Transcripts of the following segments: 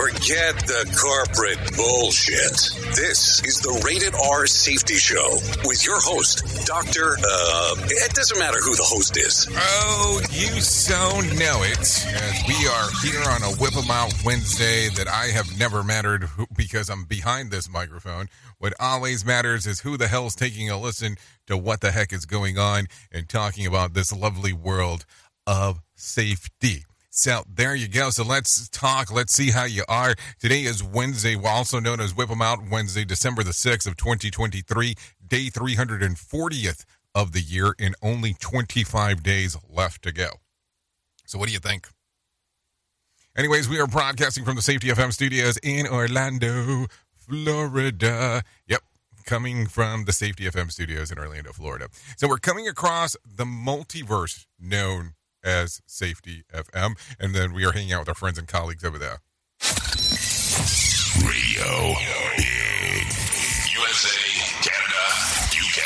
Forget the corporate bullshit. This is the Rated R Safety Show with your host, Dr. Uh, it doesn't matter who the host is. Oh, you so know it. As we are here on a Whip 'em Out Wednesday that I have never mattered who, because I'm behind this microphone. What always matters is who the hell's taking a listen to what the heck is going on and talking about this lovely world of safety. So there you go. So let's talk. Let's see how you are. Today is Wednesday, also known as Whip 'em Out Wednesday, December the 6th of 2023, day 340th of the year, and only 25 days left to go. So what do you think? Anyways, we are broadcasting from the Safety FM studios in Orlando, Florida. Yep, coming from the Safety FM studios in Orlando, Florida. So we're coming across the multiverse known as Safety FM, and then we are hanging out with our friends and colleagues over there. Radio. USA, Canada, UK.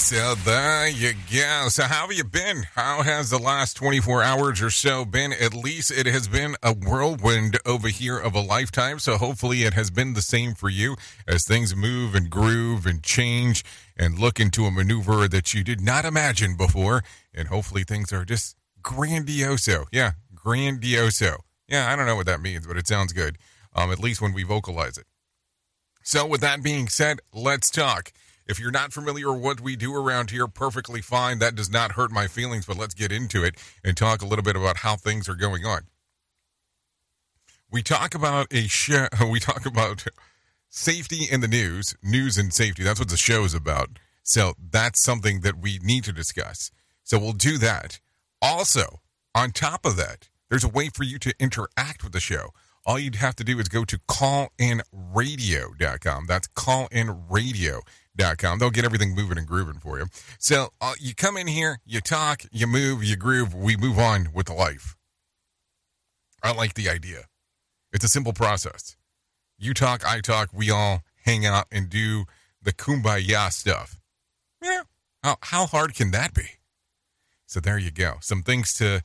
So there you go. So how have you been? How has the last 24 hours or so been? At least it has been a whirlwind over here of a lifetime. So hopefully it has been the same for you as things move and groove and change and look into a maneuver that you did not imagine before. And hopefully things are just grandioso. Yeah, grandioso. Yeah, I don't know what that means, but it sounds good. Um, at least when we vocalize it. So, with that being said, let's talk. If you're not familiar with what we do around here, perfectly fine. That does not hurt my feelings, but let's get into it and talk a little bit about how things are going on. We talk about a show, we talk about safety in the news, news and safety. That's what the show is about. So, that's something that we need to discuss. So, we'll do that. Also, on top of that, there's a way for you to interact with the show. All you'd have to do is go to callinradio.com. That's callinradio.com. They'll get everything moving and grooving for you. So uh, you come in here, you talk, you move, you groove, we move on with the life. I like the idea. It's a simple process. You talk, I talk, we all hang out and do the kumbaya stuff. Yeah. How, how hard can that be? So there you go. Some things to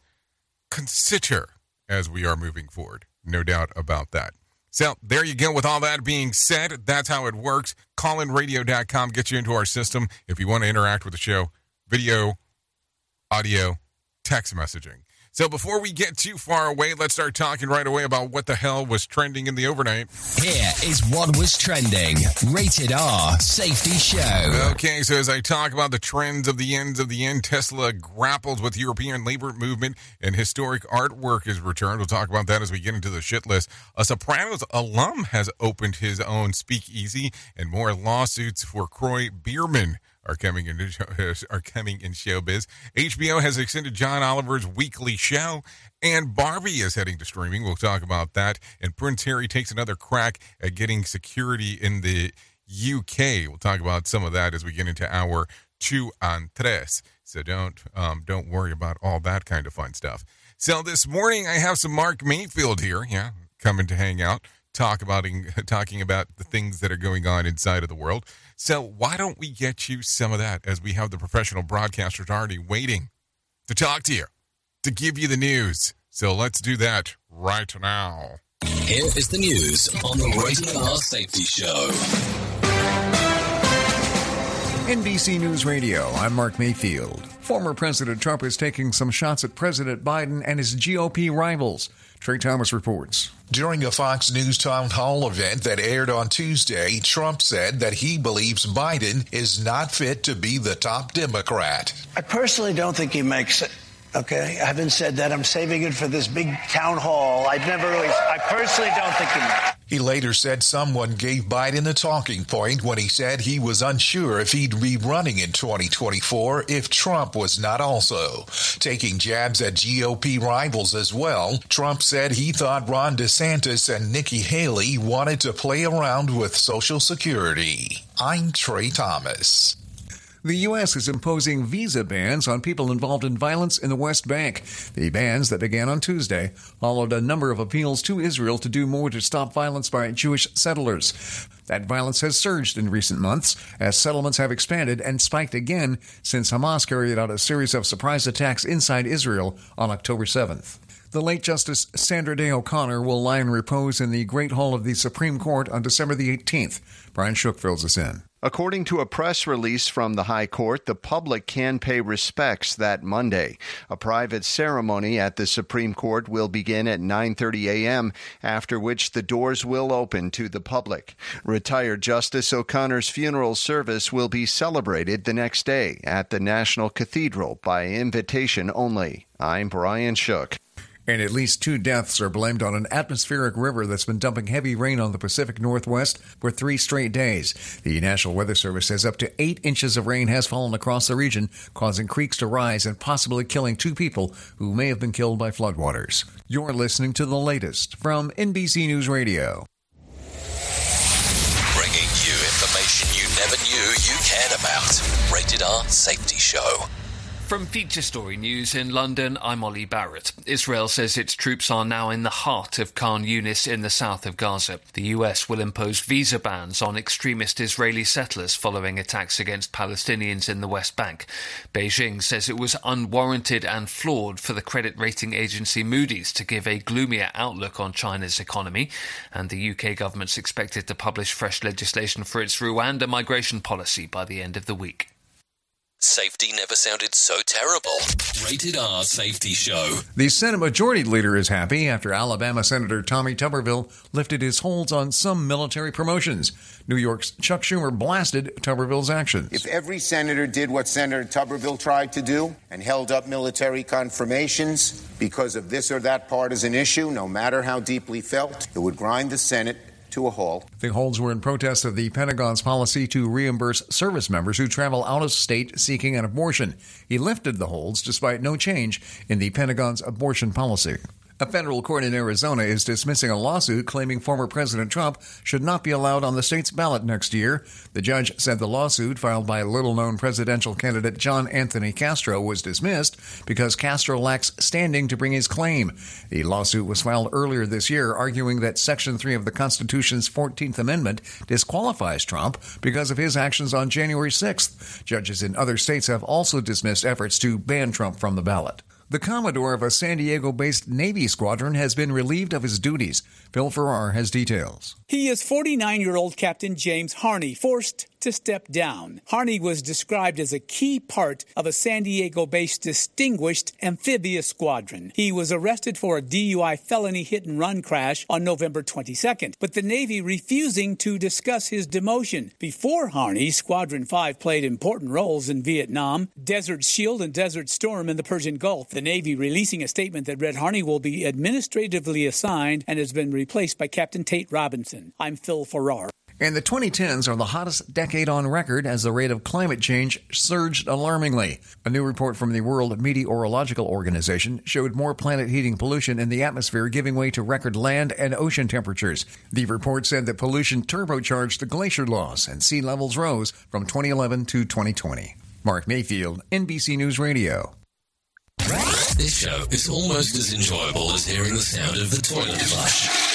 consider as we are moving forward. No doubt about that. So there you go. With all that being said, that's how it works. Callinradio.com gets you into our system if you want to interact with the show. Video, audio, text messaging. So before we get too far away, let's start talking right away about what the hell was trending in the overnight. Here is what was trending. Rated R Safety Show. Okay, so as I talk about the trends of the ends of the end, Tesla grapples with European labor movement and historic artwork is returned. We'll talk about that as we get into the shit list. A Sopranos alum has opened his own speakeasy, and more lawsuits for Kroy Biermann are coming in are coming in showbiz. HBO has extended John Oliver's weekly show, and Barbie is heading to streaming. We'll talk about that. And Prince Harry takes another crack at getting security in the UK. We'll talk about some of that as we get into our two on tres. So don't um, don't worry about all that kind of fun stuff. So this morning I have some Mark Mayfield here, yeah, coming to hang out, talk about talking about the things that are going on inside of the world. So why don't we get you some of that as we have the professional broadcasters already waiting to talk to you, to give you the news. So let's do that right now. Here is the news on the Rated R Safety Show. NBC News Radio, I'm Mark Mayfield. Former President Trump is taking some shots at President Biden and his GOP rivals. Trey Thomas reports. During a Fox News town hall event that aired on Tuesday, Trump said that he believes Biden is not fit to be the top Democrat. I personally don't think he makes it. Okay, I haven't said that. I'm saving it for this big town hall. I've never really. I personally don't think he. Makes it. He later said someone gave Biden a talking point when he said he was unsure if he'd be running in 2024 if Trump was not also. Taking jabs at GOP rivals as well, Trump said he thought Ron DeSantis and Nikki Haley wanted to play around with Social Security. I'm Trey Thomas. The U.S. is imposing visa bans on people involved in violence in the West Bank. The bans that began on Tuesday followed a number of appeals to Israel to do more to stop violence by Jewish settlers. That violence has surged in recent months as settlements have expanded and spiked again since Hamas carried out a series of surprise attacks inside Israel on October 7th. The late Justice Sandra Day O'Connor will lie in repose in the Great Hall of the Supreme Court on December the 18th. Brian Shook fills us in. According to a press release from the High Court, the public can pay respects that Monday. A private ceremony at the Supreme Court will begin at 9:30 a.m., after which the doors will open to the public. Retired Justice O'Connor's funeral service will be celebrated the next day at the National Cathedral by invitation only. I'm Brian Shook. And at least two deaths are blamed on an atmospheric river that's been dumping heavy rain on the Pacific Northwest for three straight days. The National Weather Service says up to eight inches of rain has fallen across the region, causing creeks to rise and possibly killing two people who may have been killed by floodwaters. You're listening to the latest from NBC News Radio. Bringing you information you never knew you cared about. Rated R Safety Show. From Feature Story News in London, I'm Ollie Barrett. Israel says its troops are now in the heart of Khan Yunis in the south of Gaza. The US will impose visa bans on extremist Israeli settlers following attacks against Palestinians in the West Bank. Beijing says it was unwarranted and flawed for the credit rating agency Moody's to give a gloomier outlook on China's economy, and the UK government's expected to publish fresh legislation for its Rwanda migration policy by the end of the week. Safety never sounded so terrible. Rated R Safety Show. The Senate Majority Leader is happy after Alabama Senator Tommy Tuberville lifted his holds on some military promotions. New York's Chuck Schumer blasted Tuberville's actions. If every senator did what Senator Tuberville tried to do and held up military confirmations because of this or that partisan issue, no matter how deeply felt, it would grind the Senate to a halt. The holds were in protest of the Pentagon's policy to reimburse service members who travel out of state seeking an abortion. He lifted the holds despite no change in the Pentagon's abortion policy. A federal court in Arizona is dismissing a lawsuit claiming former President Trump should not be allowed on the state's ballot next year. The judge said the lawsuit, filed by little known presidential candidate John Anthony Castro, was dismissed because Castro lacks standing to bring his claim. The lawsuit was filed earlier this year, arguing that Section 3 of the Constitution's 14th Amendment disqualifies Trump because of his actions on January 6th. Judges in other states have also dismissed efforts to ban Trump from the ballot. The Commodore of a San Diego based Navy squadron has been relieved of his duties. Phil Farrar has details. He is 49 year old Captain James Harney, forced to step down. Harney was described as a key part of a San Diego based distinguished amphibious squadron. He was arrested for a DUI felony hit and run crash on November 22nd, but the Navy refusing to discuss his demotion. Before Harney, Squadron 5 played important roles in Vietnam, Desert Shield, and Desert Storm in the Persian Gulf. The Navy releasing a statement that read Harney will be administratively assigned and has been replaced by Captain Tate Robinson. I'm Phil Farrar. And the 2010s are the hottest decade on record as the rate of climate change surged alarmingly. A new report from the World Meteorological Organization showed more planet heating pollution in the atmosphere giving way to record land and ocean temperatures. The report said that pollution turbocharged the glacier loss and sea levels rose from 2011 to 2020. Mark Mayfield, NBC News Radio. This show is almost as enjoyable as hearing the sound of the toilet flush.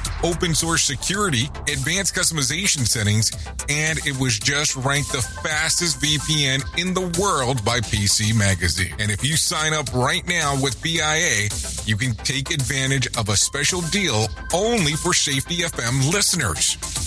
open source security, advanced customization settings, and it was just ranked the fastest VPN in the world by PC Magazine. And if you sign up right now with PIA, you can take advantage of a special deal only for Safety FM listeners.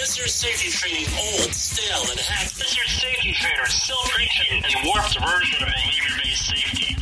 Is your safety training old, stale, and hacked? Is your safety trainer still preaching a warped version of behavior-based safety?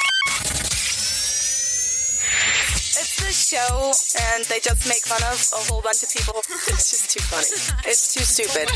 It's the show, and they just make fun of a whole bunch of people. It's just too funny. It's too stupid.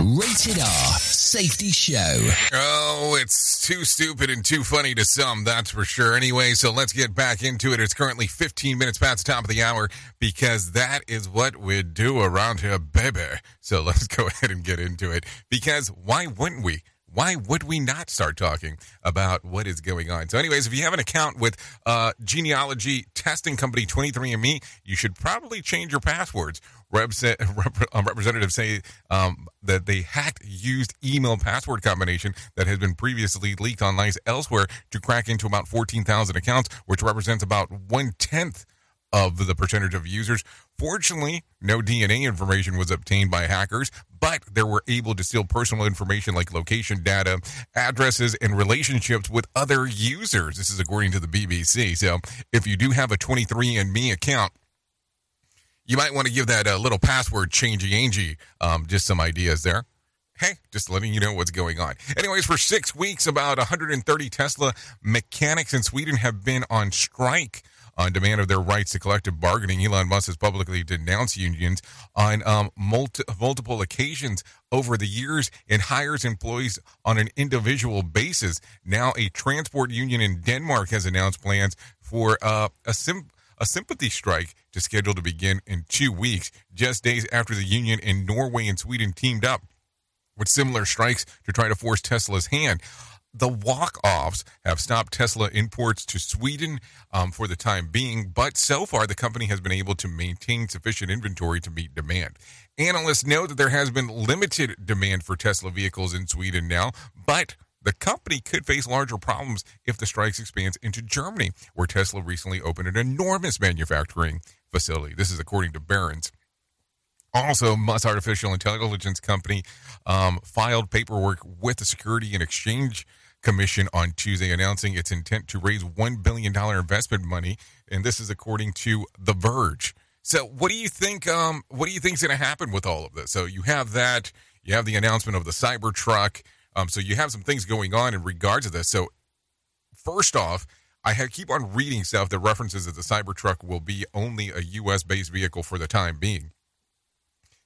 Rated R Safety Show. Oh, it's too stupid and too funny to some, that's for sure. Anyway, so let's get back into it. It's currently 15 minutes past the top of the hour because that is what we do around here, baby. So let's go ahead and get into it because why wouldn't we? Why would we not start talking about what is going on? So, anyways, if you have an account with uh, genealogy testing company 23andMe, you should probably change your passwords. Rep- uh, representatives say um, that they hacked used email password combination that has been previously leaked online elsewhere to crack into about 14,000 accounts, which represents about one tenth of the percentage of users. Fortunately, no DNA information was obtained by hackers, but they were able to steal personal information like location data, addresses, and relationships with other users. This is according to the BBC. So if you do have a 23andMe account, you might want to give that a little password changey angie. Um, just some ideas there. Hey, just letting you know what's going on. Anyways, for six weeks, about 130 Tesla mechanics in Sweden have been on strike on demand of their rights to collective bargaining. Elon Musk has publicly denounced unions on um, multi- multiple occasions over the years and hires employees on an individual basis. Now, a transport union in Denmark has announced plans for uh, a sim- a sympathy strike to schedule to begin in two weeks, just days after the union in Norway and Sweden teamed up with similar strikes to try to force Tesla's hand. The walk offs have stopped Tesla imports to Sweden um, for the time being, but so far the company has been able to maintain sufficient inventory to meet demand. Analysts know that there has been limited demand for Tesla vehicles in Sweden now, but the company could face larger problems if the strikes expands into Germany, where Tesla recently opened an enormous manufacturing facility. This is according to Barron's. Also, Musk Artificial Intelligence Company um, filed paperwork with the Security and Exchange Commission on Tuesday, announcing its intent to raise $1 billion investment money. And this is according to The Verge. So, what do you think? Um, what do you think is going to happen with all of this? So, you have that. You have the announcement of the Cybertruck. Um, so, you have some things going on in regards to this. So, first off, I have, keep on reading stuff that references that the Cybertruck will be only a U.S. based vehicle for the time being.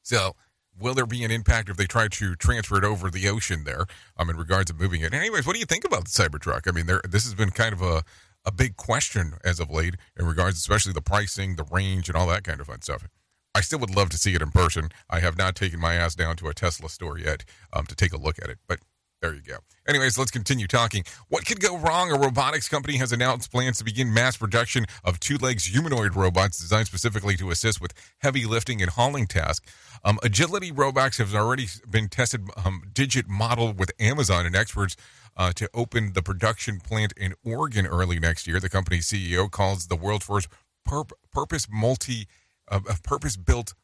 So, will there be an impact if they try to transfer it over the ocean there um, in regards to moving it? Anyways, what do you think about the Cybertruck? I mean, there this has been kind of a, a big question as of late in regards, especially the pricing, the range, and all that kind of fun stuff. I still would love to see it in person. I have not taken my ass down to a Tesla store yet um, to take a look at it, but there you go. Anyways, let's continue talking. What could go wrong? A robotics company has announced plans to begin mass production of two legs humanoid robots designed specifically to assist with heavy lifting and hauling tasks. Um, agility robots have already been tested, um, digit model with Amazon and experts uh, to open the production plant in Oregon early next year. The company's CEO calls the world's first pur- purpose multi uh, purpose built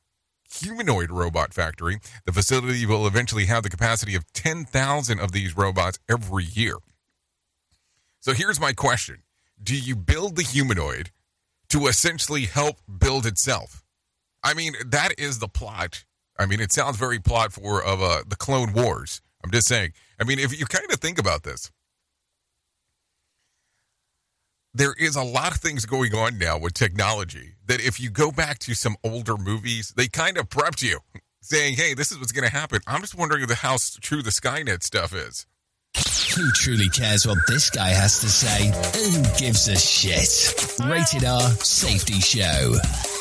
humanoid robot factory. The facility will eventually have the capacity of 10,000 of these robots every year. So here's my question Do you build the humanoid to essentially help build itself? I mean, that is the plot. I mean, it sounds very plot for of uh, the Clone Wars. I'm just saying. I mean, if you kind of think about this, there is a lot of things going on now with technology that if you go back to some older movies, they kind of prepped you saying, hey, this is what's going to happen. I'm just wondering how true the Skynet stuff is. Who truly cares what this guy has to say? Who gives a shit? Rated R Safety Show.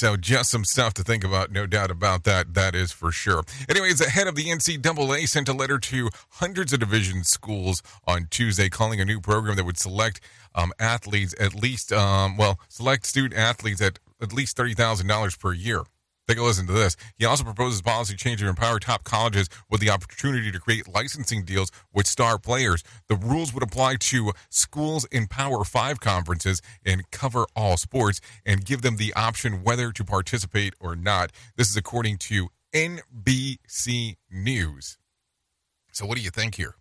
So just some stuff to think about, no doubt about that. That is for sure. Anyways, the head of the NCAA sent a letter to hundreds of division schools on Tuesday, calling a new program that would select um, athletes at least, um, well, select student athletes at at least thirty thousand dollars per year. Take a listen to this. He also proposes policy change to empower top colleges with the opportunity to create licensing deals with star players. The rules would apply to schools in Power 5 conferences and cover all sports and give them the option whether to participate or not. This is according to NBC News. So what do you think here?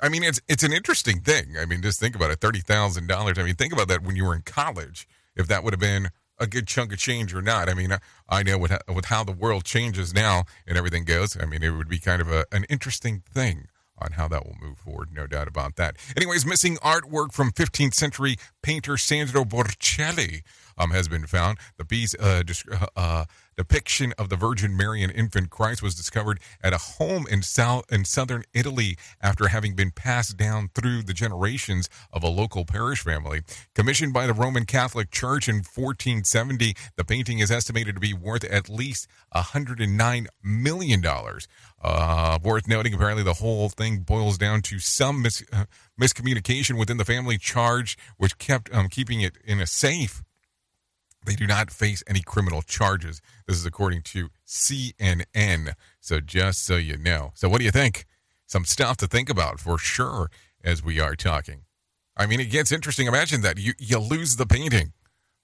I mean, it's it's an interesting thing. I mean, just think about it, thirty thousand dollars. I mean, think about that when you were in college. If that would have been a good chunk of change or not. I mean, I, know with with how the world changes now and everything goes. I mean, it would be kind of a, an interesting thing on how that will move forward. No doubt about that. Anyways, missing artwork from 15th century painter Sandro Botticelli um, has been found. The piece uh, dis- uh, depiction of the Virgin Mary and Infant Christ was discovered at a home in south in southern Italy after having been passed down through the generations of a local parish family. Commissioned by the Roman Catholic Church in 1470, the painting is estimated to be worth at least 109 million dollars. Uh, worth noting, apparently the whole thing boils down to some mis- uh, miscommunication within the family charge, which kept um, keeping it in a safe they do not face any criminal charges. This is according to CNN. So just so you know. So what do you think? Some stuff to think about for sure as we are talking. I mean, it gets interesting. Imagine that you, you lose the painting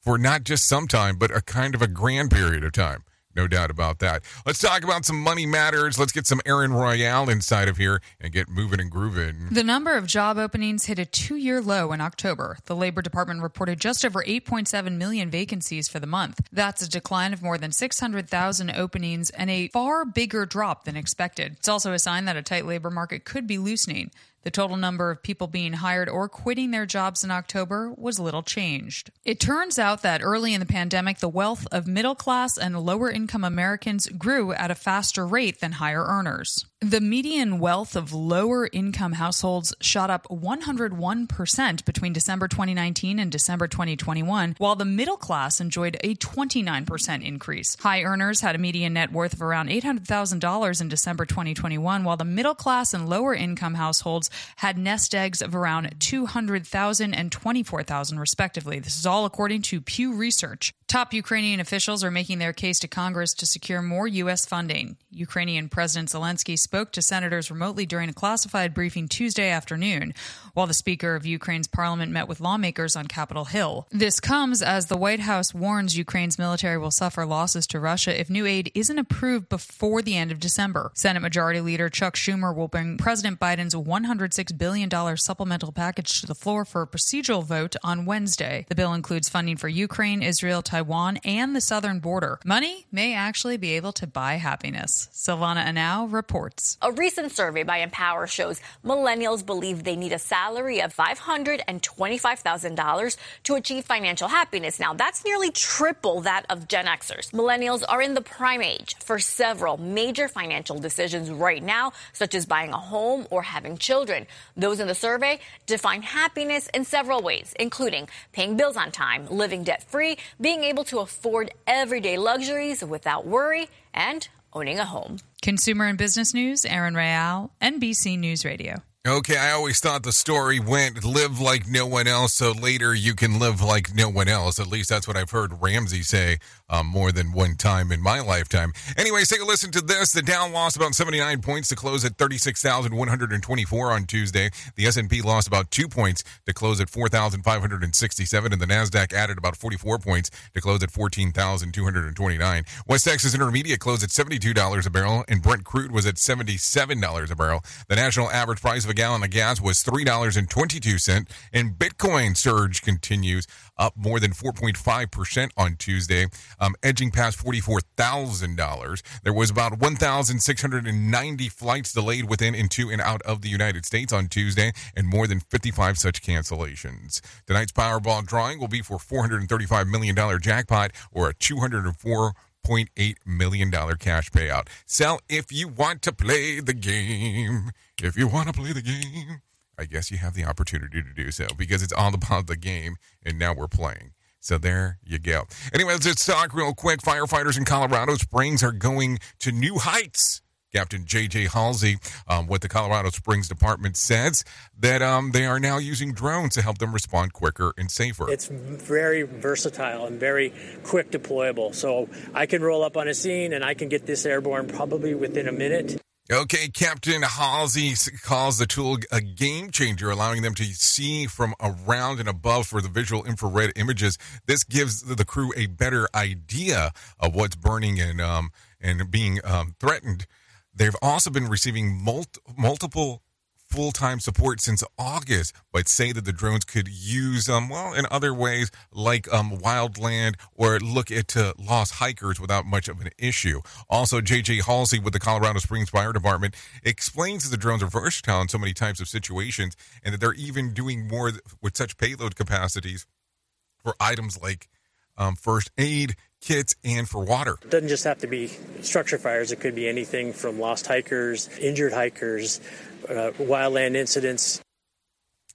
for not just some time, but a kind of a grand period of time. No doubt about that. Let's talk about some money matters. Let's get some Aaron Royale inside of here and get moving and grooving. The number of job openings hit a two year low in October. The Labor Department reported just over 8.7 million vacancies for the month. That's a decline of more than 600,000 openings and a far bigger drop than expected. It's also a sign that a tight labor market could be loosening. The total number of people being hired or quitting their jobs in October was little changed. It turns out that early in the pandemic, the wealth of middle class and lower income Americans grew at a faster rate than higher earners. The median wealth of lower income households shot up 101% between December 2019 and December 2021, while the middle class enjoyed a 29% increase. High earners had a median net worth of around $800,000 in December 2021, while the middle class and lower income households had nest eggs of around 200,000 and 24,000 respectively. This is all according to Pew Research. Top Ukrainian officials are making their case to Congress to secure more U.S. funding. Ukrainian President Zelensky spoke to senators remotely during a classified briefing Tuesday afternoon, while the Speaker of Ukraine's parliament met with lawmakers on Capitol Hill. This comes as the White House warns Ukraine's military will suffer losses to Russia if new aid isn't approved before the end of December. Senate Majority Leader Chuck Schumer will bring President Biden's $106 billion supplemental package to the floor for a procedural vote on Wednesday. The bill includes funding for Ukraine, Israel, Taiwan, and the southern border. Money may actually be able to buy happiness. Silvana Anau reports. A recent survey by Empower shows millennials believe they need a salary of $525,000 to achieve financial happiness. Now, that's nearly triple that of Gen Xers. Millennials are in the prime age for several major financial decisions right now, such as buying a home or having children. Those in the survey define happiness in several ways, including paying bills on time, living debt free, being able to afford everyday luxuries without worry, and owning a home. Consumer and business news, Aaron Real, NBC News Radio. Okay, I always thought the story went live like no one else, so later you can live like no one else. At least that's what I've heard Ramsey say um, more than one time in my lifetime. Anyways, take a listen to this. The Dow lost about 79 points to close at 36,124 on Tuesday. The S&P lost about two points to close at 4,567, and the Nasdaq added about 44 points to close at 14,229. West Texas Intermediate closed at $72 a barrel, and Brent crude was at $77 a barrel. The national average price of a gallon of gas was $3.22, and Bitcoin surge continues up more than 4.5% on Tuesday, um, edging past $44,000. There was about 1,690 flights delayed within, into, and out of the United States on Tuesday, and more than 55 such cancellations. Tonight's Powerball drawing will be for $435 million jackpot or a 204 $0.8 million cash payout. Sell if you want to play the game. If you want to play the game, I guess you have the opportunity to do so because it's all about the game, and now we're playing. So there you go. Anyways, let's talk real quick. Firefighters in Colorado Springs are going to new heights Captain J.J. Halsey um, with the Colorado Springs Department says that um, they are now using drones to help them respond quicker and safer. It's very versatile and very quick deployable. So I can roll up on a scene and I can get this airborne probably within a minute. Okay, Captain Halsey calls the tool a game changer, allowing them to see from around and above for the visual infrared images. This gives the crew a better idea of what's burning and um, and being um, threatened. They've also been receiving mul- multiple full time support since August, but say that the drones could use um well in other ways like um wildland or look at lost hikers without much of an issue. Also, JJ Halsey with the Colorado Springs Fire Department explains that the drones are versatile in so many types of situations, and that they're even doing more with such payload capacities for items like um, first aid kits and for water. It doesn't just have to be structure fires, it could be anything from lost hikers, injured hikers, uh, wildland incidents.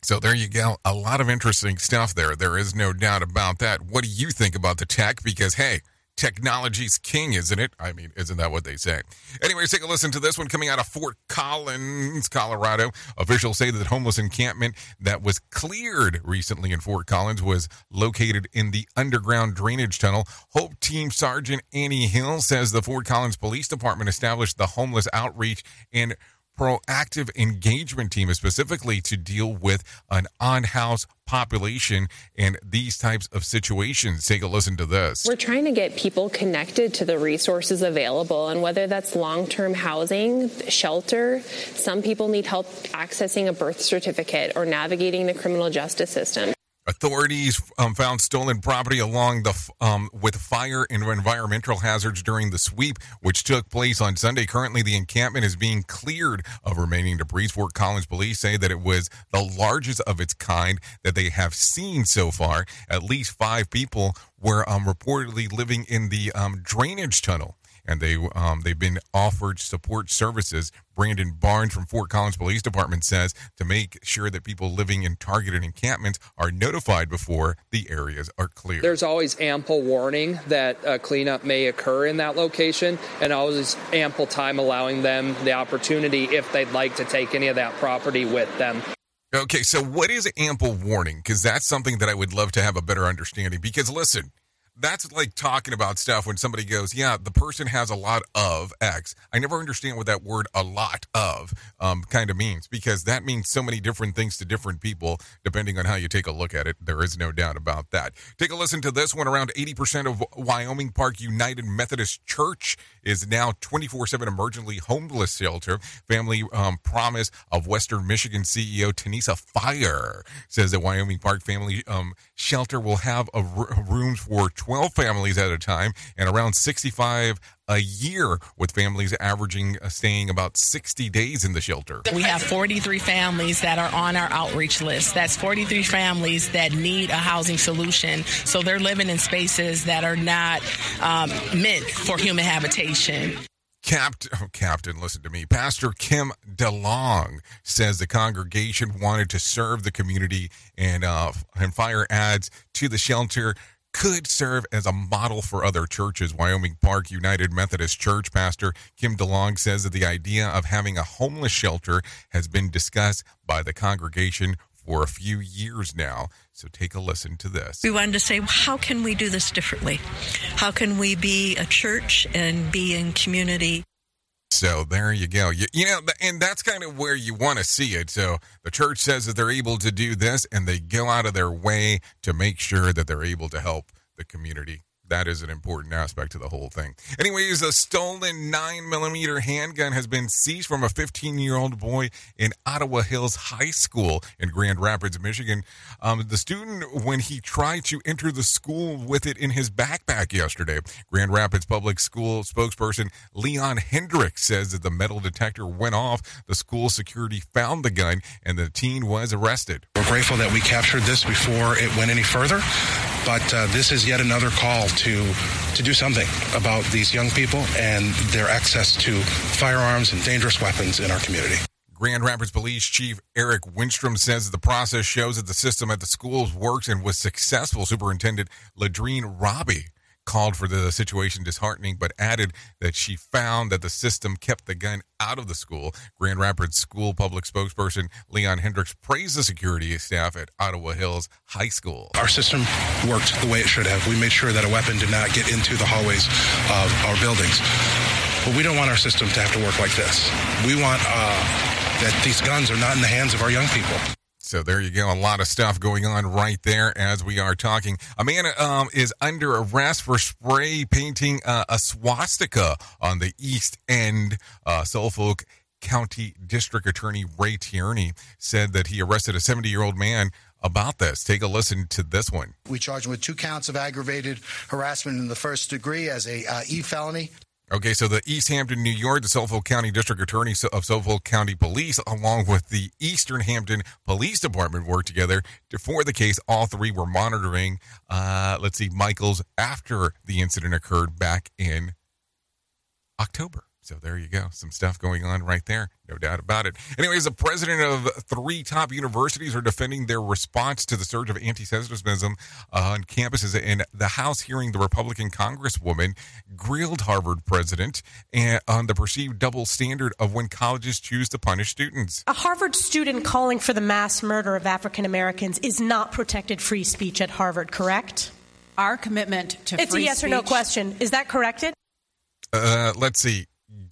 So there you go. A lot of interesting stuff there. There is no doubt about that. What do you think about the tech? Because, hey, technology's king, isn't it? I mean, isn't that what they say? Anyways, take a listen to this one coming out of Fort Collins, Colorado. Officials say that homeless encampment that was cleared recently in Fort Collins was located in the underground drainage tunnel. Hope Team Sergeant Annie Hill says the Fort Collins Police Department established the homeless outreach and proactive engagement team is specifically to deal with an on-house population and these types of situations. Take a listen to this. We're trying to get people connected to the resources available, and whether that's long term housing, shelter, some people need help accessing a birth certificate or navigating the criminal justice system. Authorities um, found stolen property along the um, with fire and environmental hazards during the sweep, which took place on Sunday. Currently, the encampment is being cleared of remaining debris. Fort Collins police say that it was the largest of its kind that they have seen so far. At least five people were um, reportedly living in the um, drainage tunnel and they um, they've been offered support services. Brandon Barnes from Fort Collins Police Department says to make sure that people living in targeted encampments are notified before the areas are cleared. There's always ample warning that a cleanup may occur in that location, and always ample time allowing them the opportunity if they'd like to take any of that property with them. Okay, so what is ample warning? Because that's something that I would love to have a better understanding. Because listen, that's like talking about stuff when somebody goes, yeah, the person has a lot of X. I never understand what that word a lot of um, kind of means because that means so many different things to different people depending on how you take a look at it. There is no doubt about that. Take a listen to this one. Around 80% of Wyoming Park United Methodist Church is now 24 7 emergency homeless shelter. Family um, promise of Western Michigan CEO Tanisa Fire says that Wyoming Park Family um, Shelter will have rooms for 12 families at a time and around 65 a year, with families averaging uh, staying about 60 days in the shelter. We have 43 families that are on our outreach list. That's 43 families that need a housing solution. So they're living in spaces that are not um, meant for human habitation. Captain, oh, Captain, listen to me. Pastor Kim DeLong says the congregation wanted to serve the community and uh, and fire ads to the shelter could serve as a model for other churches. Wyoming Park United Methodist Church pastor Kim DeLong says that the idea of having a homeless shelter has been discussed by the congregation for a few years now. So take a listen to this. We wanted to say, how can we do this differently? How can we be a church and be in community? So there you go. You, you, know, and that's kind of where you want to see it. So the church says that they're able to do this and they go out of their way to make sure that they're able to help the community. That is an important aspect to the whole thing. Anyways, a stolen 9 millimeter handgun has been seized from a 15 year old boy in Ottawa Hills High School in Grand Rapids, Michigan. Um, the student, when he tried to enter the school with it in his backpack yesterday, Grand Rapids Public School spokesperson Leon Hendricks says that the metal detector went off. The school security found the gun and the teen was arrested. We're grateful that we captured this before it went any further, but uh, this is yet another call to to do something about these young people and their access to firearms and dangerous weapons in our community. Grand Rapids Police Chief Eric Winstrom says the process shows that the system at the schools works and was successful. Superintendent Leadriane Roby called for the situation disheartening, but added that she found that the system kept the gun out of the school. Grand Rapids School Public Spokesperson Leon Hendricks praised the security staff at Ottawa Hills High School. Our system worked the way it should have. We made sure that a weapon did not get into the hallways of our buildings. But we don't want our system to have to work like this. We want uh, that these guns are not in the hands of our young people. So there you go. A lot of stuff going on right there as we are talking. A man um, is under arrest for spray painting uh, a swastika on the east end. Uh, Suffolk County District Attorney Ray Tierney said that he arrested a 70 year old man about this. Take a listen to this one. We charge him with two counts of aggravated harassment in the first degree as a uh, e felony. Okay, so the East Hampton, New York, the Suffolk County District Attorney of Suffolk County Police, along with the Eastern Hampton Police Department, worked together to, for the case. All three were monitoring, uh, let's see, Michaels after the incident occurred back in October. So there you go. Some stuff going on right there. No doubt about it. Anyways, the president of three top universities are defending their response to the surge of anti Semitism on campuses. And the House hearing the Republican Congresswoman grilled Harvard president on the perceived double standard of when colleges choose to punish students. A Harvard student calling for the mass murder of African Americans is not protected free speech at Harvard, correct? Our commitment to it's free a yes speech. or no question. Is that corrected? Uh, let's see.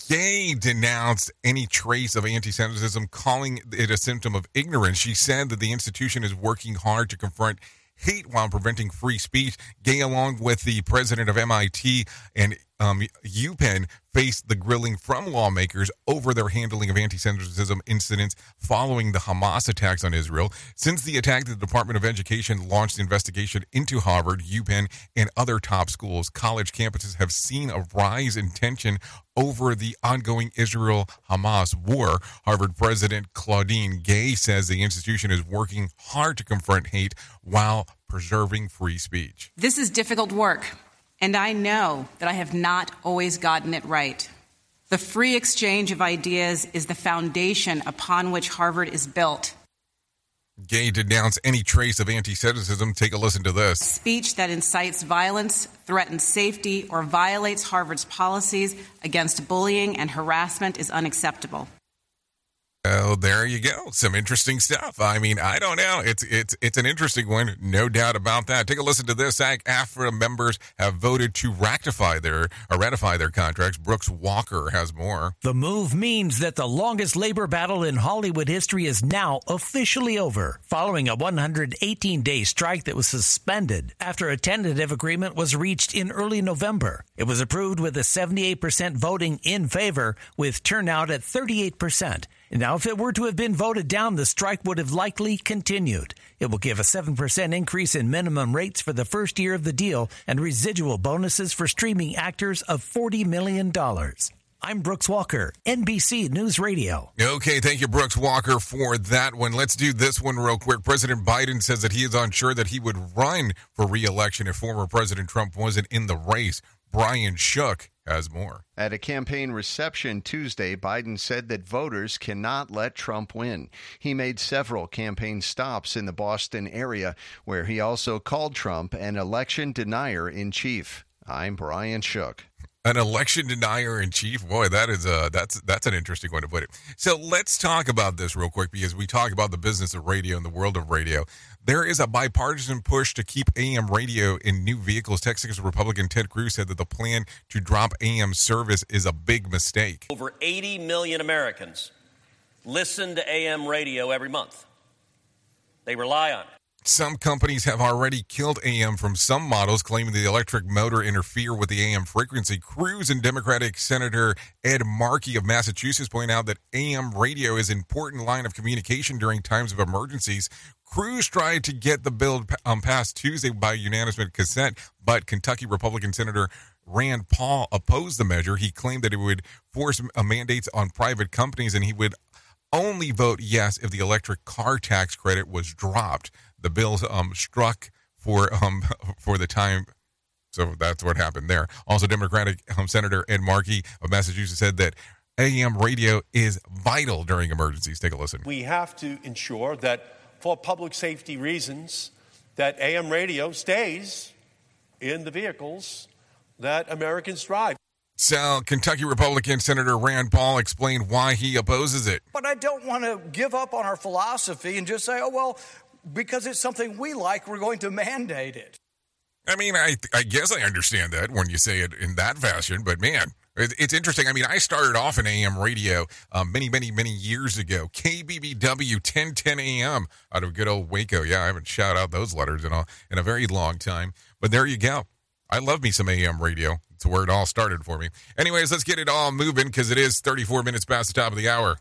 Gay denounced any trace of anti Semitism, calling it a symptom of ignorance. She said that the institution is working hard to confront hate while preventing free speech. Gay, along with the president of MIT and um, UPenn, faced the grilling from lawmakers over their handling of anti Semitism incidents following the Hamas attacks on Israel. Since the attack, the Department of Education launched an investigation into Harvard, UPenn, and other top schools. College campuses have seen a rise in tension over the ongoing Israel Hamas war. Harvard President Claudine Gay says the institution is working hard to confront hate while preserving free speech. This is difficult work, and I know that I have not always gotten it right. The free exchange of ideas is the foundation upon which Harvard is built. Gay denounced any trace of anti Semitism. Take a listen to this. Speech that incites violence, threatens safety, or violates Harvard's policies against bullying and harassment is unacceptable. Oh, there you go. Some interesting stuff. I mean, I don't know. It's it's it's an interesting one, no doubt about that. Take a listen to this. SAG-AFTRA members have voted to ratify their ratify their contracts. Brooks Walker has more. The move means that the longest labor battle in Hollywood history is now officially over, following a 118-day strike that was suspended after a tentative agreement was reached in early November. It was approved with a 78% voting in favor, with turnout at 38%. Now, if it were to have been voted down, the strike would have likely continued. It will give a 7% increase in minimum rates for the first year of the deal and residual bonuses for streaming actors of $40 million. I'm Brooks Walker, NBC News Radio. Okay, thank you, Brooks Walker, for that one. Let's do this one real quick. President Biden says that he is unsure that he would run for reelection if former President Trump wasn't in the race. Brian Shook has more. At a campaign reception Tuesday, Biden said that voters cannot let Trump win. He made several campaign stops in the Boston area, where he also called Trump an election denier in chief. I'm Brian Shook. An election denier in chief. Boy, that is a that's that's an interesting way to put it. So let's talk about this real quick because we talk about the business of radio and the world of radio. There is a bipartisan push to keep AM radio in new vehicles. Texas Republican Ted Cruz said that the plan to drop AM service is a big mistake. Over 80 million Americans listen to AM radio every month. They rely on it. Some companies have already killed AM from some models, claiming the electric motor interfere with the AM frequency. Cruz and Democratic Senator Ed Markey of Massachusetts point out that AM radio is an important line of communication during times of emergencies. Cruz tried to get the bill um, passed Tuesday by unanimous consent, but Kentucky Republican Senator Rand Paul opposed the measure. He claimed that it would force mandates on private companies and he would only vote yes if the electric car tax credit was dropped. The bill um, struck for um, for the time. So that's what happened there. Also, Democratic um, Senator Ed Markey of Massachusetts said that AM radio is vital during emergencies. Take a listen. We have to ensure that for public safety reasons, that AM radio stays in the vehicles that Americans drive. So, Kentucky Republican Senator Rand Paul explained why he opposes it. But I don't want to give up on our philosophy and just say, oh, well, because it's something we like, we're going to mandate it. I mean, I, I guess I understand that when you say it in that fashion, but man, it's interesting. I mean, I started off in AM radio um, many, many, many years ago. KBBW 1010 AM out of good old Waco. Yeah, I haven't shouted out those letters in a, in a very long time. But there you go. I love me some AM radio. It's where it all started for me. Anyways, let's get it all moving because it is 34 minutes past the top of the hour.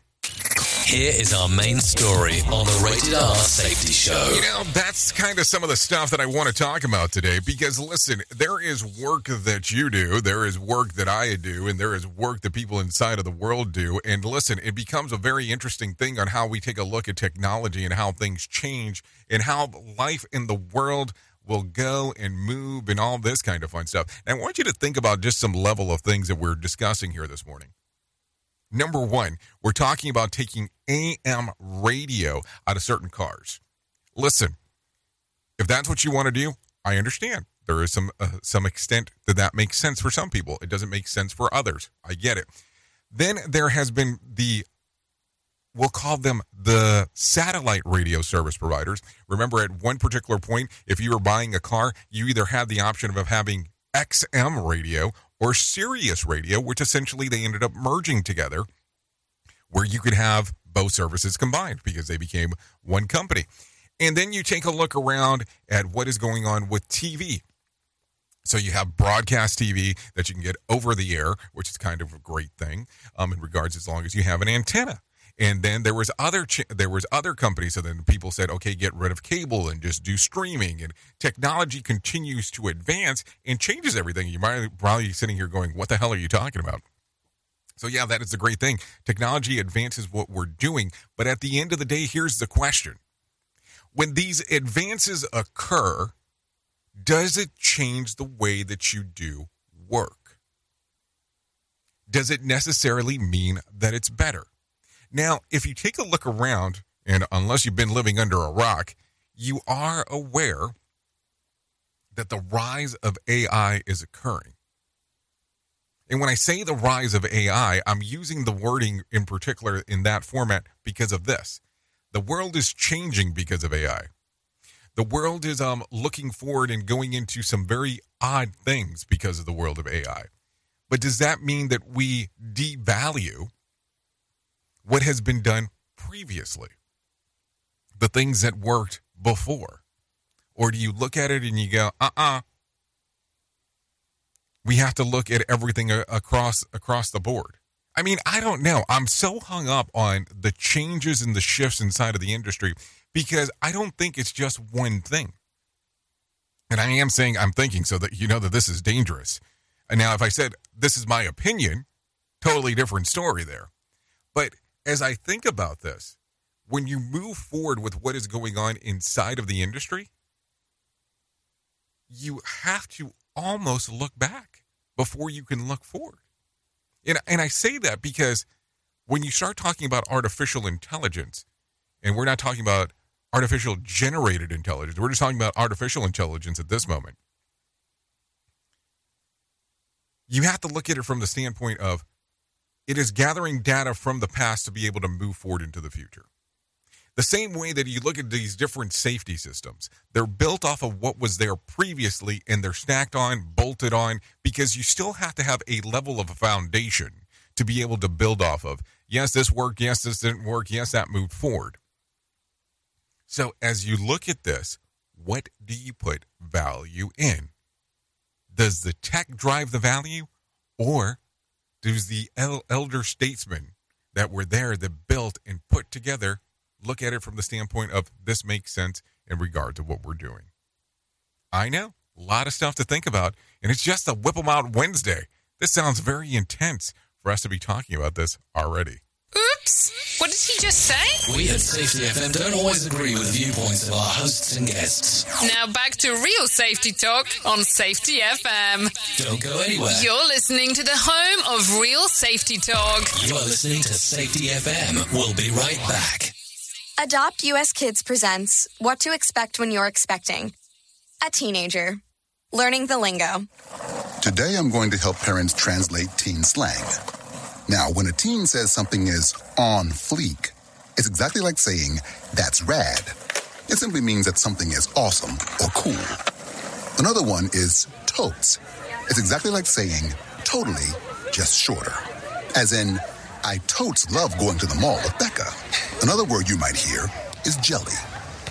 Here is our main story on the Rated R Safety Show. You know, that's kind of some of the stuff that I want to talk about today because, listen, there is work that you do, there is work that I do, and there is work that people inside of the world do. And listen, it becomes a very interesting thing on how we take a look at technology and how things change and how life in the world will go and move and all this kind of fun stuff. And I want you to think about just some level of things that we're discussing here this morning. Number one, we're talking about taking AM radio out of certain cars. Listen, if that's what you want to do, I understand. There is some uh, some extent that that makes sense for some people. It doesn't make sense for others. I get it. Then there has been the we'll call them the satellite radio service providers. Remember, at one particular point, if you were buying a car, you either had the option of having XM radio or Sirius Radio, which essentially they ended up merging together, where you could have both services combined because they became one company. And then you take a look around at what is going on with TV. So you have broadcast TV that you can get over the air, which is kind of a great thing um, in regards as long as you have an antenna. And then there was other ch- there was other companies. So then people said, okay, get rid of cable and just do streaming. And technology continues to advance and changes everything. You might probably sitting here going, what the hell are you talking about? So yeah, that is the great thing. Technology advances what we're doing, but at the end of the day, here's the question: When these advances occur, does it change the way that you do work? Does it necessarily mean that it's better? Now, if you take a look around, and unless you've been living under a rock, you are aware that the rise of AI is occurring. And when I say the rise of AI, I'm using the wording in particular in that format because of this. The world is changing because of AI. The world is um, looking forward and going into some very odd things because of the world of AI. But does that mean that we devalue what has been done previously, the things that worked before? Or do you look at it and you go, uh uh-uh. uh we have to look at everything across across the board. I mean, I don't know. I'm so hung up on the changes and the shifts inside of the industry because I don't think it's just one thing. And I am saying I'm thinking so that you know that this is dangerous. And now, if I said this is my opinion, totally different story there. But as I think about this, when you move forward with what is going on inside of the industry, you have to almost look back before you can look forward. And, and I say that because when you start talking about artificial intelligence, and we're not talking about artificial generated intelligence, we're just talking about artificial intelligence at this moment. You have to look at it from the standpoint of it is gathering data from the past to be able to move forward into the future. The same way that you look at these different safety systems, they're built off of what was there previously and they're stacked on, bolted on, because you still have to have a level of a foundation to be able to build off of. Yes, this worked. Yes, this didn't work. Yes, that moved forward. So as you look at this, what do you put value in? Does the tech drive the value or does the elder statesmen that were there that built and put together look at it from the standpoint of this makes sense in regard to what we're doing. I know, a lot of stuff to think about, and it's just a Whip 'em Out Wednesday. This sounds very intense for us to be talking about this already. Oops! What did he just say? We at Safety FM don't always agree with viewpoints of our hosts and guests. Now back to real safety talk on Safety FM. Don't go anywhere. You're listening to the home of real safety talk. You are listening to Safety FM. We'll be right back. Adopt US Kids presents What to Expect When You're Expecting. A teenager. Learning the lingo. Today I'm going to help parents translate teen slang. Now, when a teen says something is on fleek, it's exactly like saying, that's rad. It simply means that something is awesome or cool. Another one is totes. It's exactly like saying, totally, just shorter. As in, I totes love going to the mall with Becca. Another word you might hear is jelly.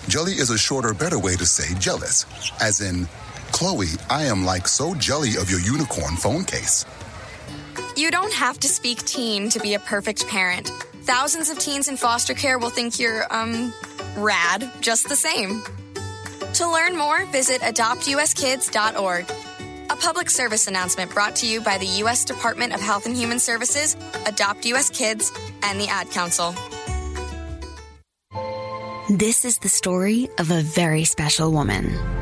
Jelly is a shorter, better way to say jealous. As in, Chloe, I am like so jelly of your unicorn phone case. You don't have to speak teen to be a perfect parent. Thousands of teens in foster care will think you're, um, rad just the same. To learn more, visit adoptuskids.org. A public service announcement brought to you by the U.S. Department of Health and Human Services, Adopt U.S. Kids, and the Ad Council. This is the story of a very special woman.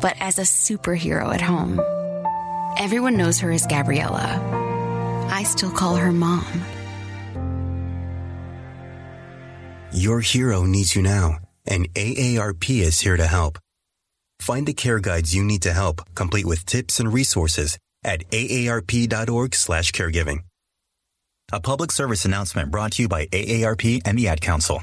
but as a superhero at home. Everyone knows her as Gabriella. I still call her mom. Your hero needs you now, and AARP is here to help. Find the care guides you need to help, complete with tips and resources at aarp.org/caregiving. A public service announcement brought to you by AARP and the Ad Council.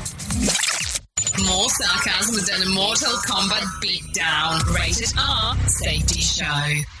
More sarcasm than a Mortal Kombat beatdown. Rated R. Safety Show.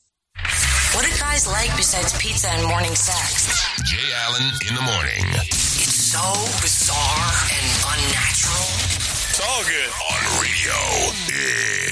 What do guys like besides pizza and morning sex? Jay Allen in the morning. It's so bizarre and unnatural. It's all good. On radio. Big.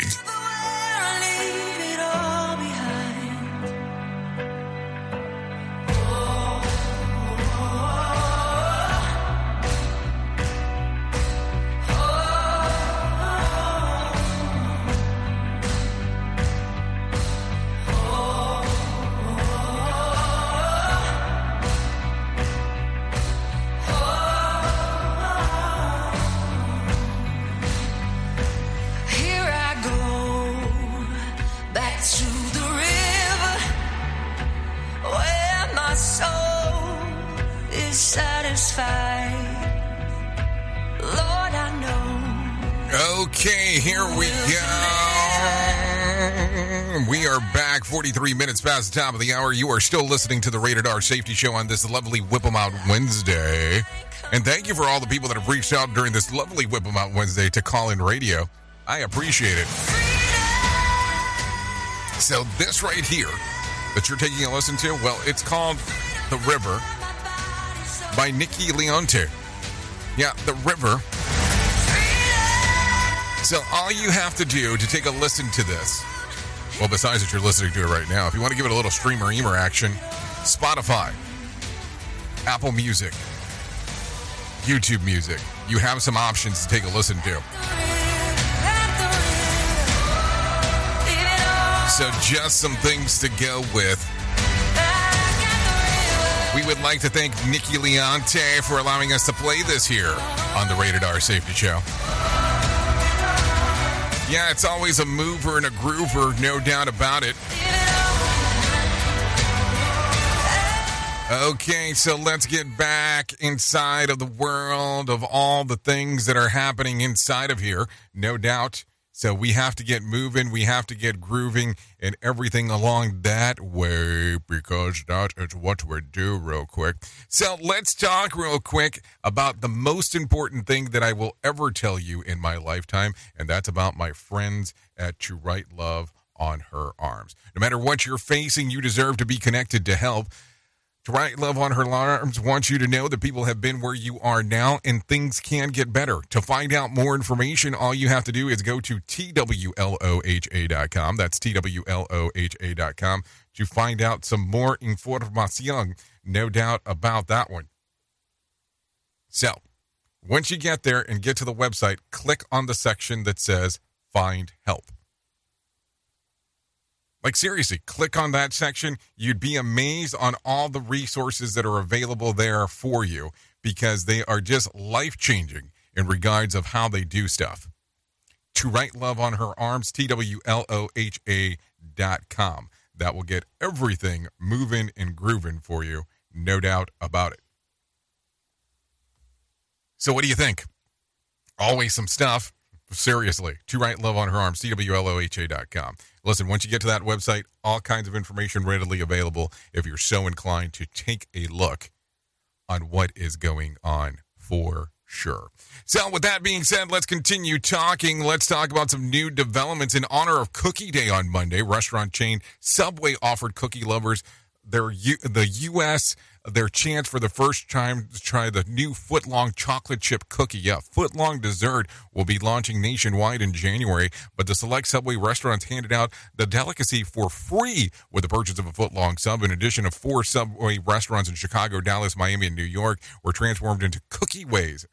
Minutes past the top of the hour. You are still listening to the Rated R Safety Show on this lovely Whip 'em Out Wednesday. And thank you for all the people that have reached out during this lovely Whip 'em Out Wednesday to call in radio. I appreciate it. So, this right here that you're taking a listen to, well, it's called The River by Nikki Leonti. Yeah, The River. So, all you have to do to take a listen to this, well, besides that you're listening to it right now, if you want to give it a little streamer eamer action, Spotify, Apple Music, YouTube Music, you have some options to take a listen to. So, just some things to go with. We would like to thank Nikki Leonti for allowing us to play this here on the Rated R Safety Show. Yeah, it's always a mover and a groover, no doubt about it. Okay, so let's get back inside of the world of all the things that are happening inside of here, no doubt. So we have to get moving, we have to get grooving, and everything along that way because that is what we do, real quick. So let's talk real quick about the most important thing that I will ever tell you in my lifetime, and that's about my friends at To Write Love on Her Arms. No matter what you're facing, you deserve to be connected to help. Write Love on Her Arms wants you to know that people have been where you are now and things can get better. To find out more information, all you have to do is go to TWLOHA.com. That's TWLOHA.com to find out some more information, no doubt about that one. So, once you get there and get to the website, click on the section that says Find Help. Like, seriously, click on that section. You'd be amazed on all the resources that are available there for you because they are just life changing in regards of how they do stuff. To Write Love on Her Arms, T W L O H A dot com. That will get everything moving and grooving for you, no doubt about it. So, what do you think? Always some stuff. Seriously, to write love on her arms, TWLOHA.com. Listen, once you get to that website, all kinds of information readily available if you're so inclined to take a look on what is going on for sure. So, with that being said, let's continue talking. Let's talk about some new developments in honor of Cookie Day on Monday. Restaurant chain Subway offered cookie lovers their U- the U.S. their chance for the first time to try the new footlong chocolate chip cookie. Yeah, footlong dessert will be launching nationwide in January, but the select Subway restaurants handed out the delicacy for free with the purchase of a footlong sub. In addition of four Subway restaurants in Chicago, Dallas, Miami, and New York were transformed into cookie ways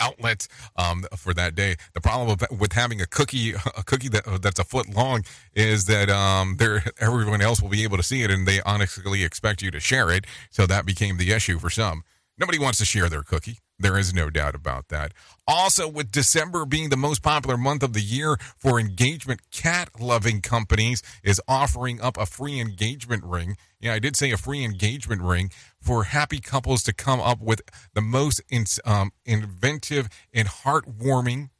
outlets um, for that day. The problem with, with having a cookie, a cookie that that's a foot long, is that um, there everyone else will be able to see it, and they honestly expect you to share it. So that became the issue for some. Nobody wants to share their cookie. There is no doubt about that. Also, with December being the most popular month of the year for engagement, cat loving companies is offering up a free engagement ring. Yeah, I did say a free engagement ring for happy couples to come up with the most in, um, inventive and heartwarming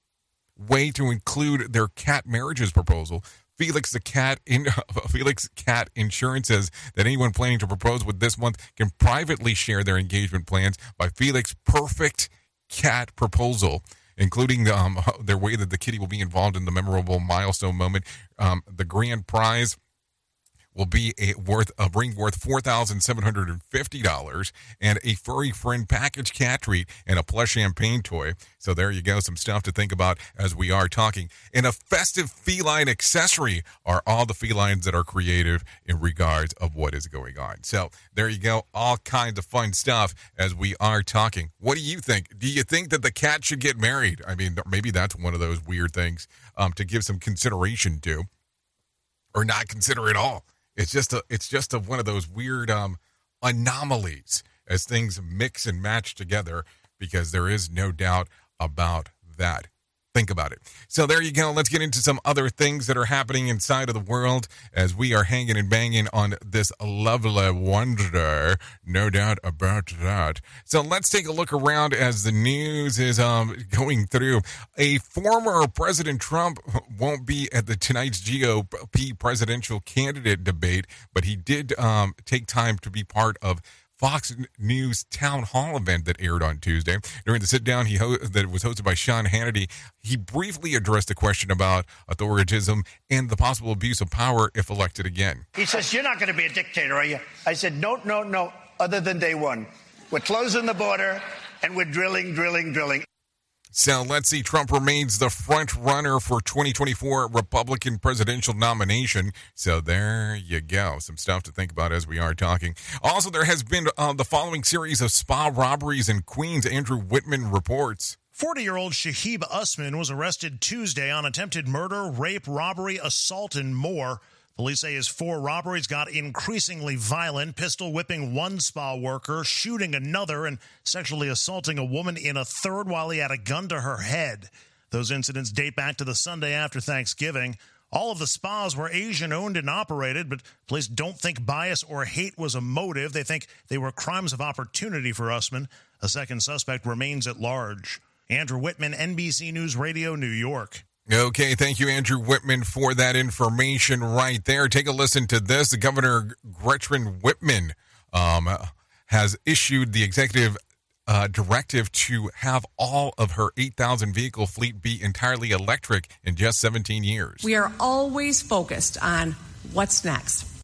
way to include their cat marriages proposal. Felix the cat in Felix Cat Insurance says that anyone planning to propose with this month can privately share their engagement plans by Felix Perfect Cat Proposal, including um, their way that the kitty will be involved in the memorable milestone moment. Um, the grand prize will be a worth a ring worth four thousand seven hundred and fifty dollars and a furry friend package cat treat and a plush champagne toy. So there you go, some stuff to think about as we are talking. And a festive feline accessory are all the felines that are creative in regards of what is going on. So there you go, all kinds of fun stuff as we are talking. What do you think? Do you think that the cat should get married? I mean, maybe that's one of those weird things um, to give some consideration to, or not consider at all. It's just a it's just a, one of those weird um, anomalies as things mix and match together because there is no doubt about that. Think about it. So there you go. Let's get into some other things that are happening inside of the world as we are hanging and banging on this lovely wonder. No doubt about that. So let's take a look around as the news is um, going through. A former President Trump won't be at the tonight's GOP presidential candidate debate, but he did um, take time to be part of Fox News town hall event that aired on Tuesday. During the sit down he ho- that was hosted by Sean Hannity, he briefly addressed a question about authoritism and the possible abuse of power if elected again. He says, You're not going to be a dictator, are you? I said, No, no, no, other than day one. We're closing the border and we're drilling, drilling, drilling. So let's see. Trump remains the front runner for 2024 Republican presidential nomination. So there you go. Some stuff to think about as we are talking. Also, there has been uh, the following series of spa robberies in Queens. Andrew Whitman reports. 40 year old Shahib Usman was arrested Tuesday on attempted murder, rape, robbery, assault, and more. Police say his four robberies got increasingly violent, pistol whipping one spa worker, shooting another, and sexually assaulting a woman in a third while he had a gun to her head. Those incidents date back to the Sunday after Thanksgiving. All of the spas were Asian owned and operated, but police don't think bias or hate was a motive. They think they were crimes of opportunity for Usman. A second suspect remains at large. Andrew Whitman, NBC News Radio, New York. Okay, thank you, Andrew Whitman, for that information right there. Take a listen to this. Governor Gretchen Whitmer um, has issued the executive uh, directive to have all of her 8,000 vehicle fleet be entirely electric in just 17 years. We are always focused on what's next.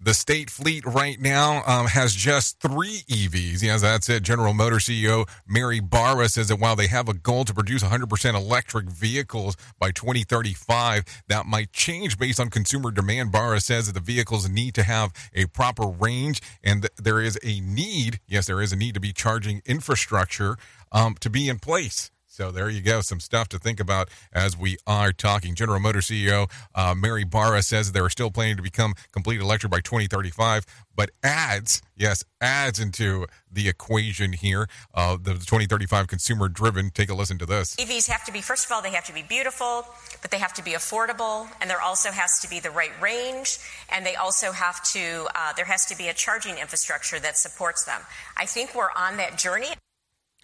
The state fleet right now um, has just three EVs. Yes, that's it. General Motors CEO Mary Barra says that while they have a goal to produce 100% electric vehicles by 2035, that might change based on consumer demand. Barra says that the vehicles need to have a proper range and th- there is a need, yes, there is a need to be charging infrastructure um, to be in place. So there you go. Some stuff to think about as we are talking. General Motors CEO uh, Mary Barra says they're still planning to become complete electric by 2035, but adds, yes, adds into the equation here uh, the 2035 consumer driven. Take a listen to this. EVs have to be, first of all, they have to be beautiful, but they have to be affordable, and there also has to be the right range, and they also have to, uh, there has to be a charging infrastructure that supports them. I think we're on that journey.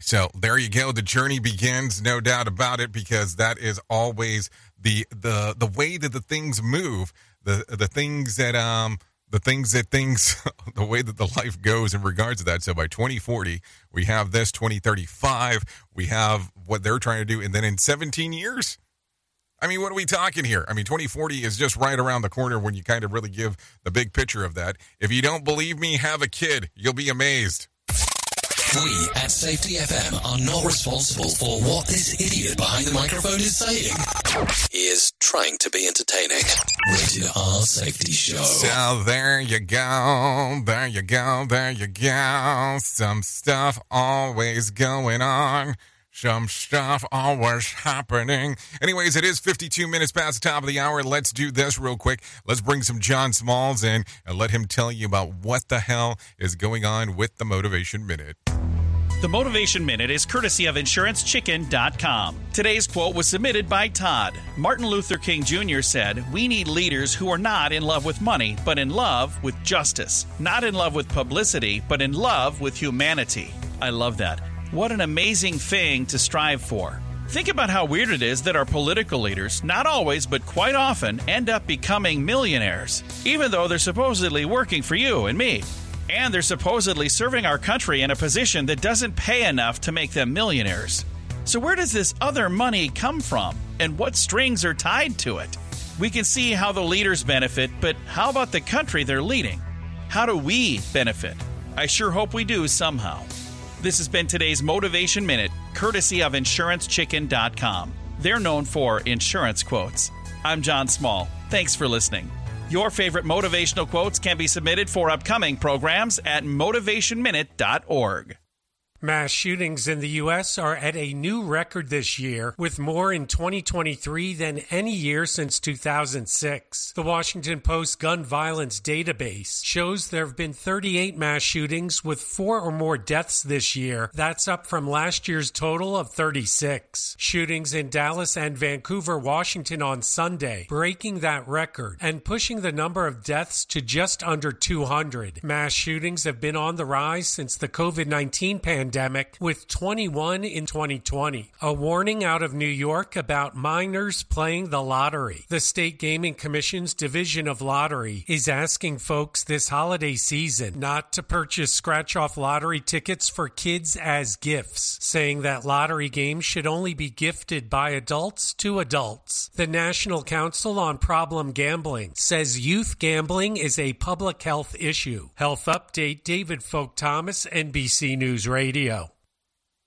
So there you go. The journey begins, no doubt about it, because that is always the the the way that the things move, the the things that um the things that things the way that the life goes in regards to that. So by 2040, we have this 2035, we have what they're trying to do, and then in 17 years. I mean, what are we talking here? I mean, 2040 is just right around the corner when you kind of really give the big picture of that. If you don't believe me, have a kid. You'll be amazed. We at Safety FM are not responsible for what this idiot behind the microphone is saying. He is trying to be entertaining. Rated R Safety Show. So there you go, there you go, there you go. Some stuff always going on. Some stuff always happening. Anyways, it is 52 minutes past the top of the hour. Let's do this real quick. Let's bring some John Smalls in and let him tell you about what the hell is going on with the Motivation Minute. The Motivation Minute is courtesy of InsuranceChicken.com. Today's quote was submitted by Todd. Martin Luther King Jr. said, We need leaders who are not in love with money, but in love with justice. Not in love with publicity, but in love with humanity. I love that. What an amazing thing to strive for. Think about how weird it is that our political leaders, not always, but quite often, end up becoming millionaires, even though they're supposedly working for you and me. And they're supposedly serving our country in a position that doesn't pay enough to make them millionaires. So, where does this other money come from? And what strings are tied to it? We can see how the leaders benefit, but how about the country they're leading? How do we benefit? I sure hope we do somehow. This has been today's Motivation Minute, courtesy of InsuranceChicken.com. They're known for insurance quotes. I'm John Small. Thanks for listening. Your favorite motivational quotes can be submitted for upcoming programs at motivationminute.org. Mass shootings in the U.S. are at a new record this year, with more in 2023 than any year since 2006. The Washington Post Gun Violence Database shows there have been 38 mass shootings with four or more deaths this year. That's up from last year's total of 36. Shootings in Dallas and Vancouver, Washington on Sunday, breaking that record and pushing the number of deaths to just under 200. Mass shootings have been on the rise since the COVID 19 pandemic pandemic, with 21 in 2020. A warning out of New York about minors playing the lottery. The State Gaming Commission's Division of Lottery is asking folks this holiday season not to purchase scratch off lottery tickets for kids as gifts, saying that lottery games should only be gifted by adults to adults. The National Council on Problem Gambling says youth gambling is a public health issue. Health Update David Folk Thomas, NBC News Radio.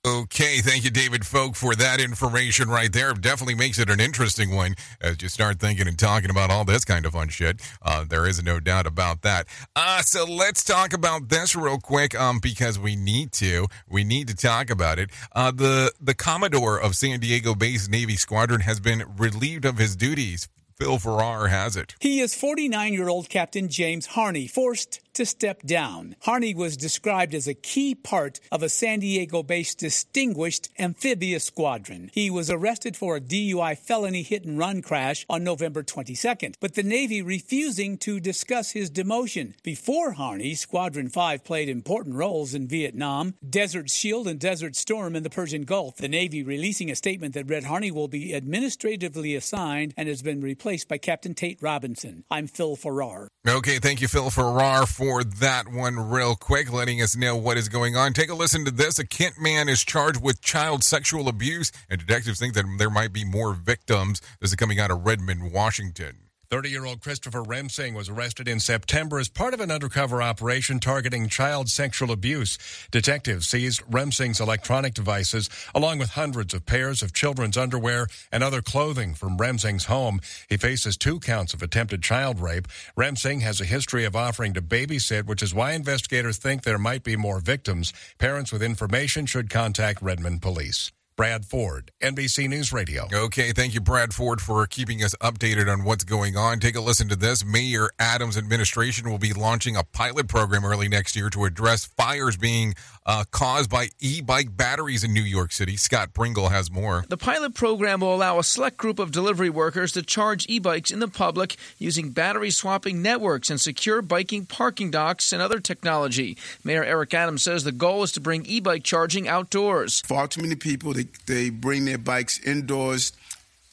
Okay, thank you, David Folk, for that information right there. Definitely makes it an interesting one as you start thinking and talking about all this kind of fun shit. Uh, there is no doubt about that. Uh, so let's talk about this real quick um, because we need to. We need to talk about it. Uh, the, the Commodore of San Diego based Navy Squadron has been relieved of his duties. Phil Farrar has it. He is 49 year old Captain James Harney, forced to step down. Harney was described as a key part of a San Diego based distinguished amphibious squadron. He was arrested for a DUI felony hit and run crash on November 22nd, but the Navy refusing to discuss his demotion. Before Harney, Squadron 5 played important roles in Vietnam, Desert Shield, and Desert Storm in the Persian Gulf. The Navy releasing a statement that read Harney will be administratively assigned and has been replaced by Captain Tate Robinson. I'm Phil Farrar. Okay, thank you, Phil Farrar, for for that one real quick, letting us know what is going on. Take a listen to this. A Kent man is charged with child sexual abuse, and detectives think that there might be more victims. This is coming out of Redmond, Washington. 30 year old Christopher Remsing was arrested in September as part of an undercover operation targeting child sexual abuse. Detectives seized Remsing's electronic devices along with hundreds of pairs of children's underwear and other clothing from Remsing's home. He faces two counts of attempted child rape. Remsing has a history of offering to babysit, which is why investigators think there might be more victims. Parents with information should contact Redmond Police. Brad Ford, NBC News Radio. Okay, thank you, Brad Ford, for keeping us updated on what's going on. Take a listen to this. Mayor Adams' administration will be launching a pilot program early next year to address fires being uh, caused by e bike batteries in New York City. Scott Pringle has more. The pilot program will allow a select group of delivery workers to charge e bikes in the public using battery swapping networks and secure biking parking docks and other technology. Mayor Eric Adams says the goal is to bring e bike charging outdoors. Far too many people, they, they bring their bikes indoors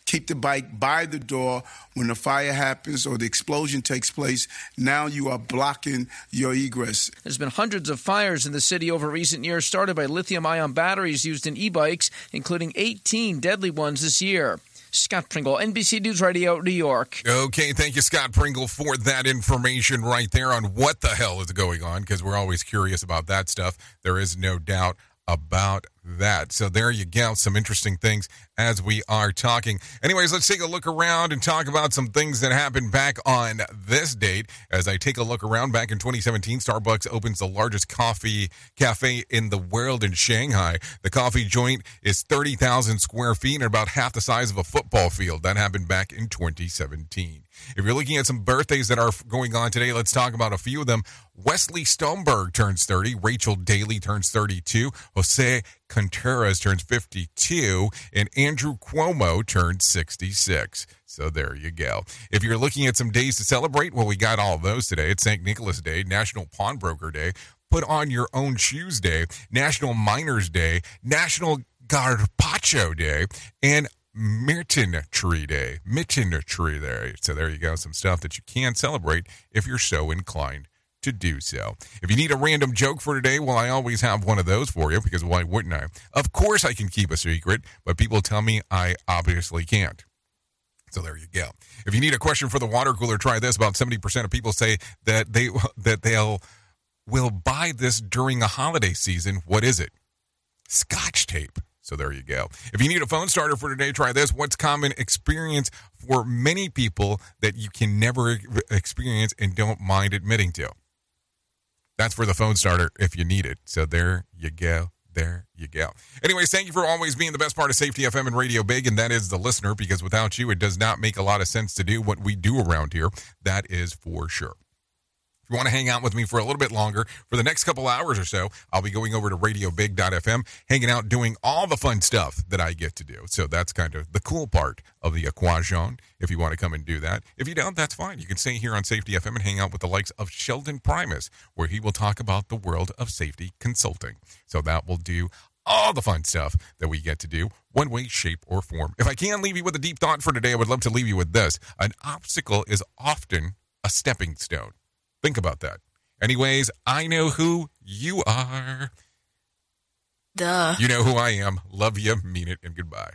keep the bike by the door when the fire happens or the explosion takes place. Now you are blocking your egress. There's been hundreds of fires in the city over recent years, started by lithium ion batteries used in e bikes, including 18 deadly ones this year. Scott Pringle, NBC News Radio, New York. Okay, thank you, Scott Pringle, for that information right there on what the hell is going on, because we're always curious about that stuff. There is no doubt about that. So there you go. Some interesting things as we are talking. Anyways, let's take a look around and talk about some things that happened back on this date. As I take a look around back in 2017, Starbucks opens the largest coffee cafe in the world in Shanghai. The coffee joint is 30,000 square feet and about half the size of a football field. That happened back in 2017. If you're looking at some birthdays that are going on today, let's talk about a few of them. Wesley Stromberg turns 30, Rachel Daly turns 32, Jose Contreras turns 52, and Andrew Cuomo turns 66. So there you go. If you're looking at some days to celebrate, well, we got all those today. It's St. Nicholas Day, National Pawnbroker Day, Put on Your Own Shoes Day, National Miners Day, National Gazpacho Day, and Mitten Tree Day. Mitten Tree Day. So there you go. Some stuff that you can celebrate if you're so inclined to do so. If you need a random joke for today, well, I always have one of those for you because why wouldn't I? Of course, I can keep a secret, but people tell me I obviously can't. So there you go. If you need a question for the water cooler, try this. About 70% of people say that they that they'll will buy this during a holiday season. What is it? Scotch tape. So there you go. If you need a phone starter for today, try this. What's common experience for many people that you can never experience and don't mind admitting to? That's for the phone starter if you need it. So there you go. There you go. Anyways, thank you for always being the best part of Safety FM and Radio Big, and that is the listener, because without you, it does not make a lot of sense to do what we do around here. That is for sure. If you want to hang out with me for a little bit longer, for the next couple hours or so, I'll be going over to radiobig.fm, hanging out, doing all the fun stuff that I get to do. So that's kind of the cool part of the equation, if you want to come and do that. If you don't, that's fine. You can stay here on Safety FM and hang out with the likes of Sheldon Primus, where he will talk about the world of safety consulting. So that will do all the fun stuff that we get to do, one way, shape, or form. If I can leave you with a deep thought for today, I would love to leave you with this. An obstacle is often a stepping stone. Think about that. Anyways, I know who you are. Duh. You know who I am. Love you, mean it, and goodbye.